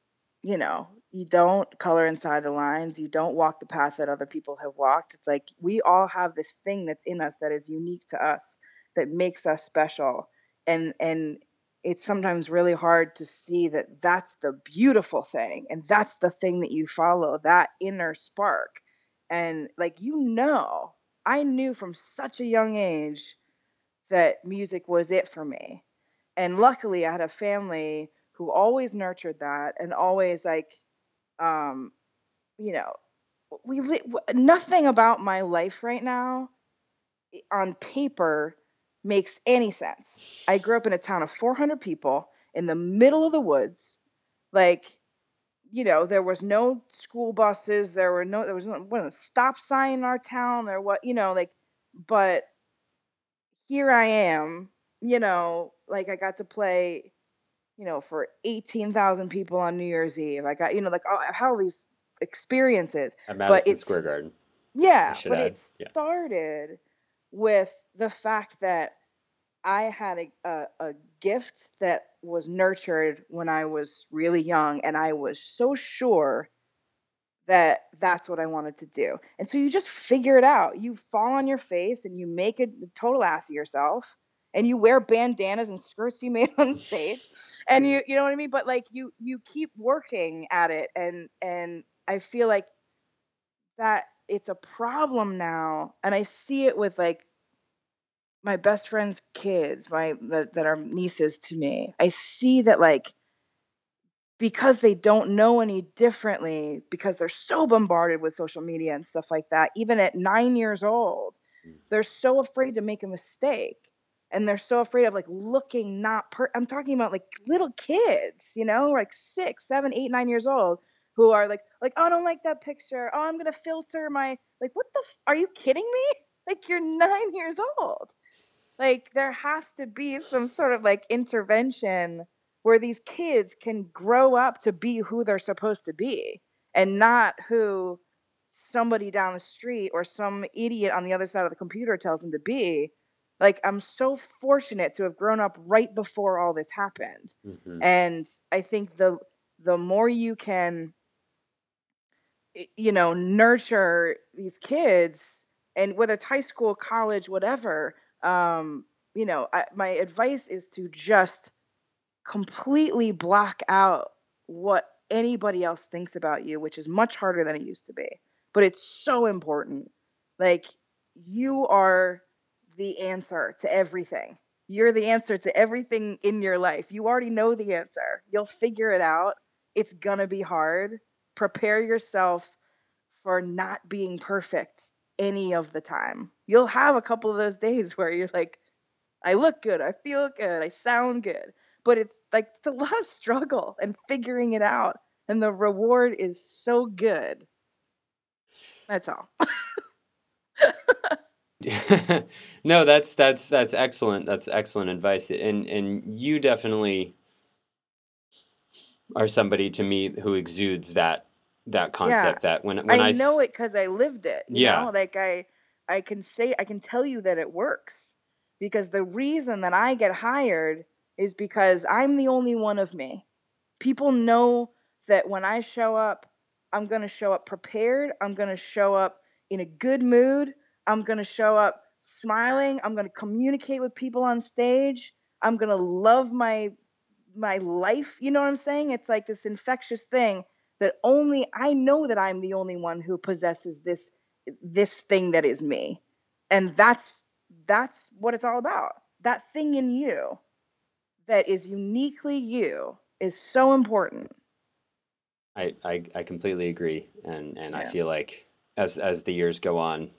you know, you don't color inside the lines. You don't walk the path that other people have walked. It's like we all have this thing that's in us that is unique to us that makes us special. And and it's sometimes really hard to see that that's the beautiful thing and that's the thing that you follow, that inner spark. And like you know, I knew from such a young age that music was it for me. And luckily, I had a family who always nurtured that and always like, um, you know, we li- nothing about my life right now on paper makes any sense. I grew up in a town of 400 people in the middle of the woods, like you know, there was no school buses. There were no, there was no wasn't a stop sign in our town. There was, you know, like, but here I am, you know, like I got to play, you know, for 18,000 people on New Year's Eve. I got, you know, like oh, I had all these experiences. At Madison it's- Square Garden. Yeah, but add, it yeah. started with the fact that I had a, a, a gift that was nurtured when I was really young, and I was so sure that that's what I wanted to do. And so you just figure it out. You fall on your face and you make a total ass of yourself, and you wear bandanas and skirts you made on stage, and you you know what I mean. But like you you keep working at it, and and I feel like that it's a problem now and i see it with like my best friend's kids my that, that are nieces to me i see that like because they don't know any differently because they're so bombarded with social media and stuff like that even at 9 years old Mm. they're so afraid to make a mistake and they're so afraid of like looking not per i'm talking about like little kids you know like six seven eight nine years old who are like like oh, I don't like that picture. Oh, I'm gonna filter my like what the f- are you kidding me? Like you're nine years old. Like there has to be some sort of like intervention where these kids can grow up to be who they're supposed to be and not who somebody down the street or some idiot on the other side of the computer tells them to be. Like I'm so fortunate to have grown up right before all this happened. Mhm. and i think the the more you can you know nurture these kids and whether it's high school college whatever um you know I, my advice is to just completely block out what anybody else thinks about you which is much harder than it used to be. But it's so important. Like you are the answer to everything you're the answer to everything in your life. You already know the answer. You'll figure it out. It's going to be hard. Prepare yourself for not being perfect any of the time. You'll have a couple of those days where you're like, I look good, I feel good, I sound good. But it's like, it's a lot of struggle and figuring it out. And the reward is so good. That's all. no, that's that's that's excellent. That's excellent advice. And and you definitely are somebody to me who exudes that that concept that when when I, I s- know it because I lived it. You Yeah. know, like I, I can say, I can tell you that it works because the reason that I get hired is because I'm the only one of me. People know that when I show up, I'm going to show up prepared. I'm going to show up in a good mood. I'm going to show up smiling. I'm going to communicate with people on stage. I'm going to love my my life. You know what I'm saying? It's like this infectious thing that only I know that I'm the only one who possesses this this thing that is me. And that's that's what it's all about. That thing in you that is uniquely you is so important. I, I, I completely agree, and and I feel like as as the years go on,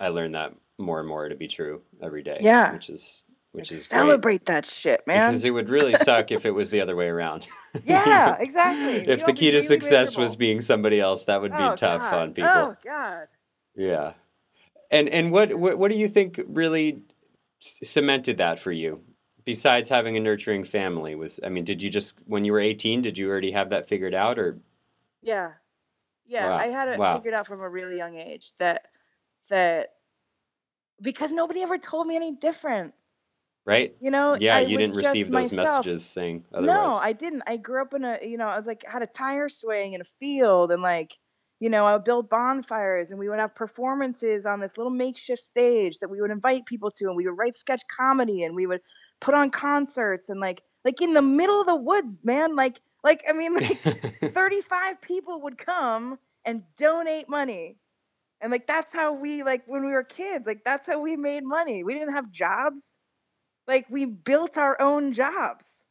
I learn that more and more to be true every day. Yeah. which is which Like, is great, celebrate that shit, man. because it would really suck if it was the other way around. yeah, exactly. if You'll the key to really success was being somebody else, that would be Oh, tough God. on people. Oh God. Yeah. And and what, what what do you think really c- cemented that for you? Besides having a nurturing family, was I mean, did you just when you were 18, did you already have that figured out or Yeah. Yeah, Wow. I had it Wow. figured out from a really young age that that because nobody ever told me any different. right? You know, Yeah, I you didn't receive those myself. messages saying otherwise. No, I didn't. I grew up in a, you know, I was like had a tire swing in a field and like, you know, I would build bonfires and we would have performances on this little makeshift stage that we would invite people to and we would write sketch comedy and we would put on concerts and like like in the middle of the woods, man. Like like I mean like 35 people would come and donate money. And like that's how we like when we were kids, like that's how we made money. We didn't have jobs. Like we built our own jobs.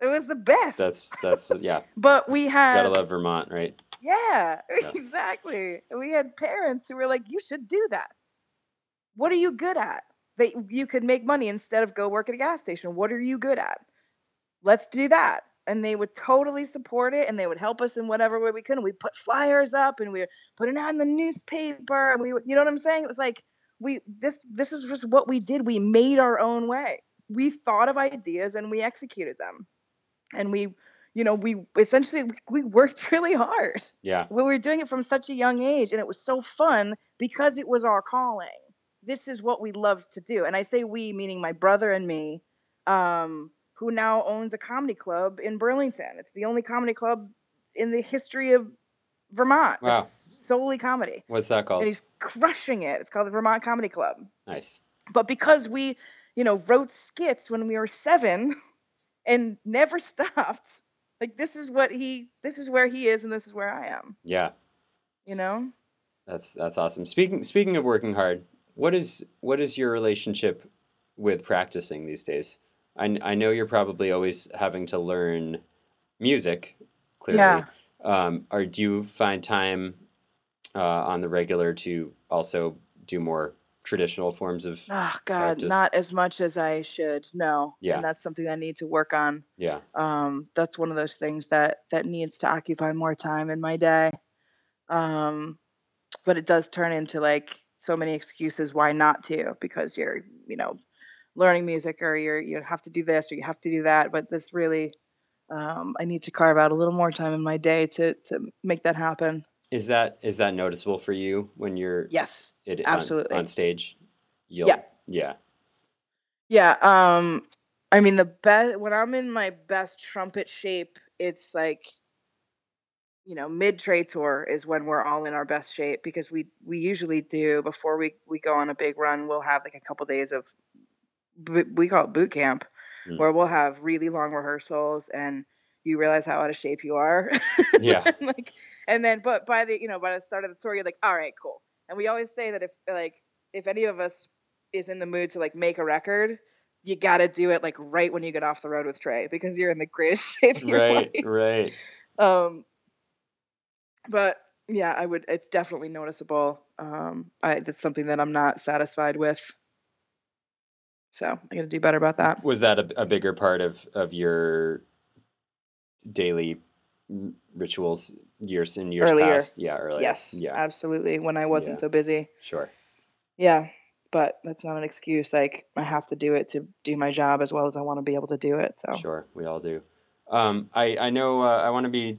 It was the best. that's that's uh, yeah. but we had Gotta love Vermont, right? yeah, Yeah. exactly. We had parents who were like, "You should do that. What are you good at? That you could make money instead of go work at a gas station. What are you good at? Let's do that." And they would totally support it, and they would help us in whatever way we could. And we put flyers up, and we would put it out in the newspaper, and we, you know what I'm saying? It was like we this this is just what we did. We made our own way. We thought of ideas and we executed them, and we, you know, we essentially we worked really hard Yeah. we were doing it from such a young age and it was so fun because it was our calling this is what we love to do and i say we meaning my brother and me um, who now owns a comedy club in burlington it's the only comedy club in the history of vermont Wow. that's solely comedy What's that called? and he's crushing it it's called the vermont comedy club Nice. but because we you know wrote skits when we were seven and never stopped like this is what he this is where he is and this is where i am Yeah. you know That's that's awesome. Speaking speaking of working hard, what is what is your relationship with practicing these days? I, I know you're probably always having to learn music, clearly. Yeah. Um, or do you find time uh, on the regular to also do more traditional forms of? Oh God, practice. not as much as I should. No. Yeah. And that's something I need to work on. Yeah. Um, that's one of those things that that needs to occupy more time in my day. Um, but it does turn into like so many excuses why not to because you're, you know, learning music or you're you have to do this or you have to do that. But this really um, I need to carve out a little more time in my day to to make that happen. Is that is that noticeable for you when you're Yes. it, absolutely. on, stage? You'll, Yeah. Yeah. Yeah, um I mean the best when I'm in my best trumpet shape, it's like you know, mid Trey tour is when we're all in our best shape because we we usually do before we we go on a big run, we'll have like a couple days of we call it boot camp Mm. where we'll have really long rehearsals and you realize how out of shape you are. Yeah. And, like and then but by the you know by the start of the tour you're like all right cool and we always say that if like if any of us is in the mood to like make a record you got to do it like right when you get off the road with trey because you're in the greatest shape of your Right. life Right. um but yeah i would it's definitely noticeable um i that's something that i'm not satisfied with so i gotta do better about that Was that a, a bigger part of of your daily rituals years in years Earlier. past? Yeah, earlier. yes Yeah. absolutely when i wasn't Yeah. so busy Sure. Yeah, but that's not an excuse. Like I have to do it to do my job as well as I want to be able to do it. So Sure. We all do. Um, I I know. Uh, I want to be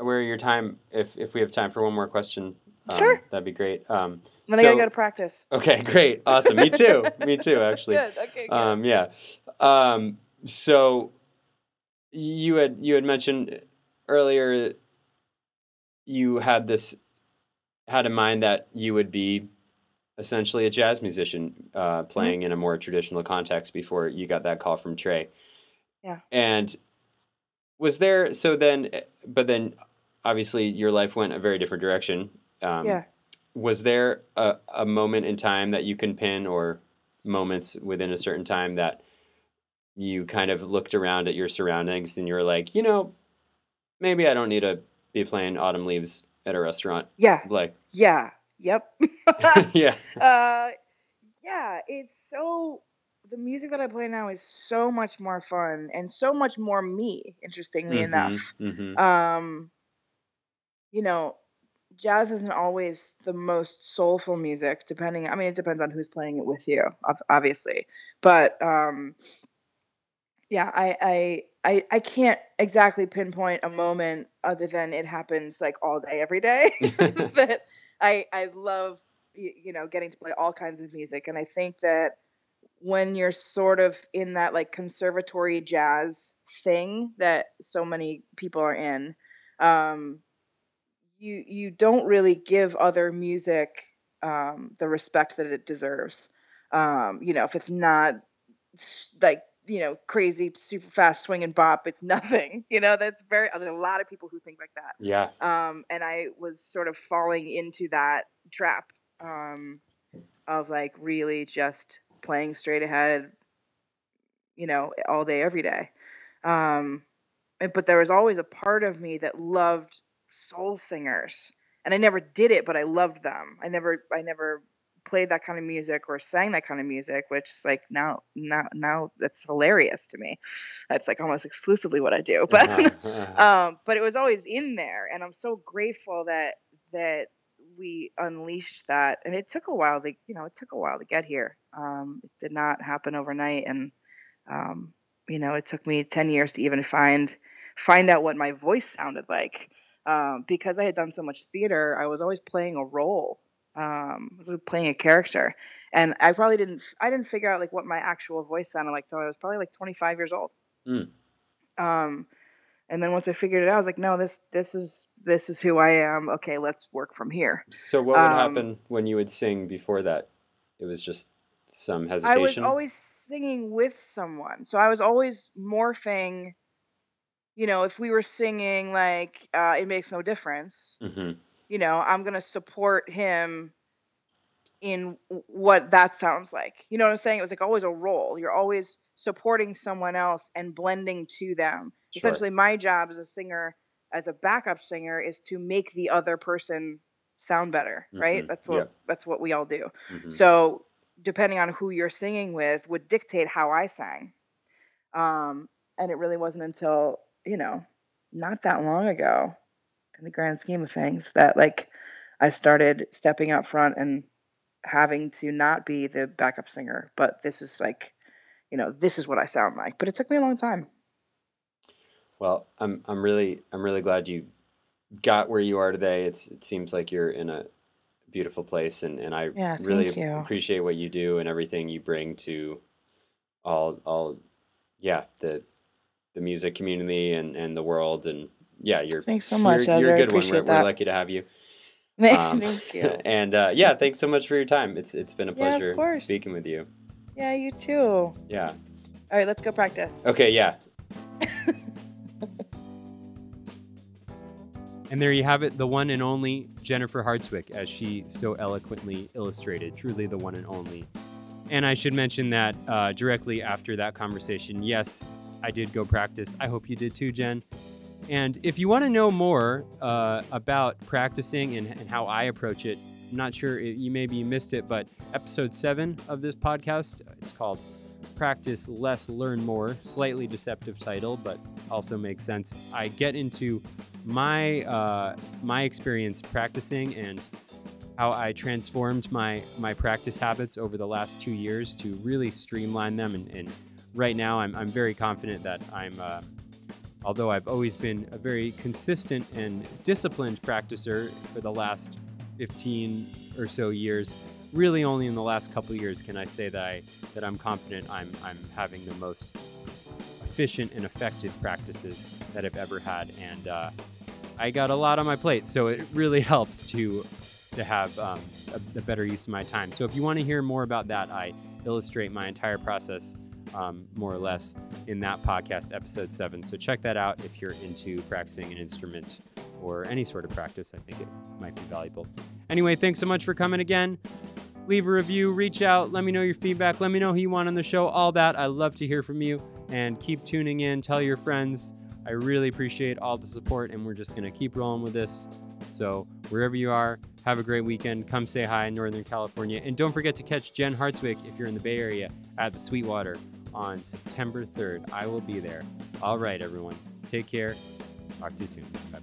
aware of your time. If if we have time for one more question, um, Sure. that'd be great. Um, then I gotta go to practice. okay. Great. Awesome. Me too. Me too. Actually. Good. Okay. Good. Um, yeah. Um, so you had you had mentioned earlier you had this had in mind that you would be essentially a jazz musician uh, playing in a more traditional context before you got that call from Trey. Yeah. And was there so then but then obviously your life went a very different direction. Um, yeah. Was there a, a moment in time that you can pin or moments within a certain time that you kind of looked around at your surroundings and you were like, you know, maybe I don't need to be playing Autumn Leaves at a restaurant. Yeah. Like, Yeah. Yep. yeah. uh, yeah. It's so. The music that I play now is so much more fun and so much more me. Interestingly enough, hmm um, you know, jazz isn't always the most soulful music. Depending, I mean, it depends on who's playing it with you, obviously. But um, yeah, I, I I I can't exactly pinpoint a moment other than it happens like all day, every day. that I I love you know getting to play all kinds of music, and I think that when you're sort of in that like conservatory jazz thing that so many people are in, um, you you don't really give other music um, the respect that it deserves. Um, you know, if it's not like you know crazy super fast swing and bop, it's nothing. You know, that's very. There's a lot of people who think like that yeah. um, and I was sort of falling into that trap um, of like really just playing straight ahead, you know, all day, every day. Um, but there was always a part of me that loved soul singers, and I never did it, but I loved them. I never, I never played that kind of music or sang that kind of music, which is like now, now, now that's hilarious to me. That's like almost exclusively what I do, but Uh-huh. um, but it was always in there, and I'm so grateful that that we unleashed that. And it took a while to, you know, it took a while to get here. Um, it did not happen overnight, and um, you know, it took me ten years to even find find out what my voice sounded like. Um, because I had done so much theater, I was always playing a role, um, playing a character, and I probably didn't I didn't figure out like what my actual voice sounded like till I was probably like 25 years old. Mm. Um, and then once I figured it out, I was like, no, this this is this is who I am. Okay, let's work from here. So what would Um, happen when you would sing before that? It was just some hesitation. I was always singing with someone, so I was always morphing. You know, if we were singing like uh, "It Makes No Difference," hmm you know, I'm gonna support him in what that sounds like. You know what I'm saying? It was like always a role. You're always supporting someone else and blending to them. Sure. Essentially, my job as a singer, as a backup singer, is to make the other person sound better, right? Mhm. That's what Yep. that's what we all do. hmm So, depending on who you're singing with, would dictate how I sang. Um, and it really wasn't until you know, not that long ago, in the grand scheme of things, that like I started stepping out front and having to not be the backup singer, but this is like, you know, this is what I sound like. But it took me a long time. Well, I'm I'm really I'm really glad you got where you are today. It's it seems like you're in a beautiful place, and and I Yeah, really you. appreciate what you do and everything you bring to all all yeah the the music community and and the world and yeah you're Thanks so you're, much. I you're a good one. We're, we're lucky to have you. Thank Um, thank you. and uh, yeah, thanks so much for your time. It's it's been a pleasure course. speaking with you. Yeah, you too. Yeah. All right, let's go practice. Okay. Yeah. And there you have it, the one and only Jennifer Hartswick, as she so eloquently illustrated. Truly the one and only. And I should mention that uh, directly after that conversation, yes, I did go practice. I hope you did too, Jen. And if you want to know more uh, about practicing and, and how I approach it, I'm not sure you maybe missed it, but episode seven of this podcast, it's called Practice Less, Learn More. Slightly deceptive title, but also makes sense. I get into my uh, my experience practicing and how I transformed my my practice habits over the last two years to really streamline them. And, and right now, I'm, I'm very confident that I'm. Uh, although I've always been a very consistent and disciplined practicer for the last 15 or so years, really only in the last couple years can I say that I that I'm confident I'm I'm having the most efficient and effective practices that I've ever had, and uh, I got a lot on my plate, so it really helps to to have um, a, a better use of my time. So if you want to hear more about that, I illustrate my entire process um, more or less, in that podcast, episode seven. So check that out if you're into practicing an instrument or any sort of practice. I think it might be valuable. Anyway, thanks so much for coming again. Leave a review, reach out, let me know your feedback, let me know who you want on the show, all that. I love to hear from you and keep tuning in. Tell your friends. I really appreciate all the support, and we're just going to keep rolling with this. So, wherever you are, have a great weekend. Come say hi in Northern California. And don't forget to catch Jen Hartswick if you're in the Bay Area at the Sweetwater on September 3rd. I will be there. All right, everyone. Take care. Talk to you soon. Bye.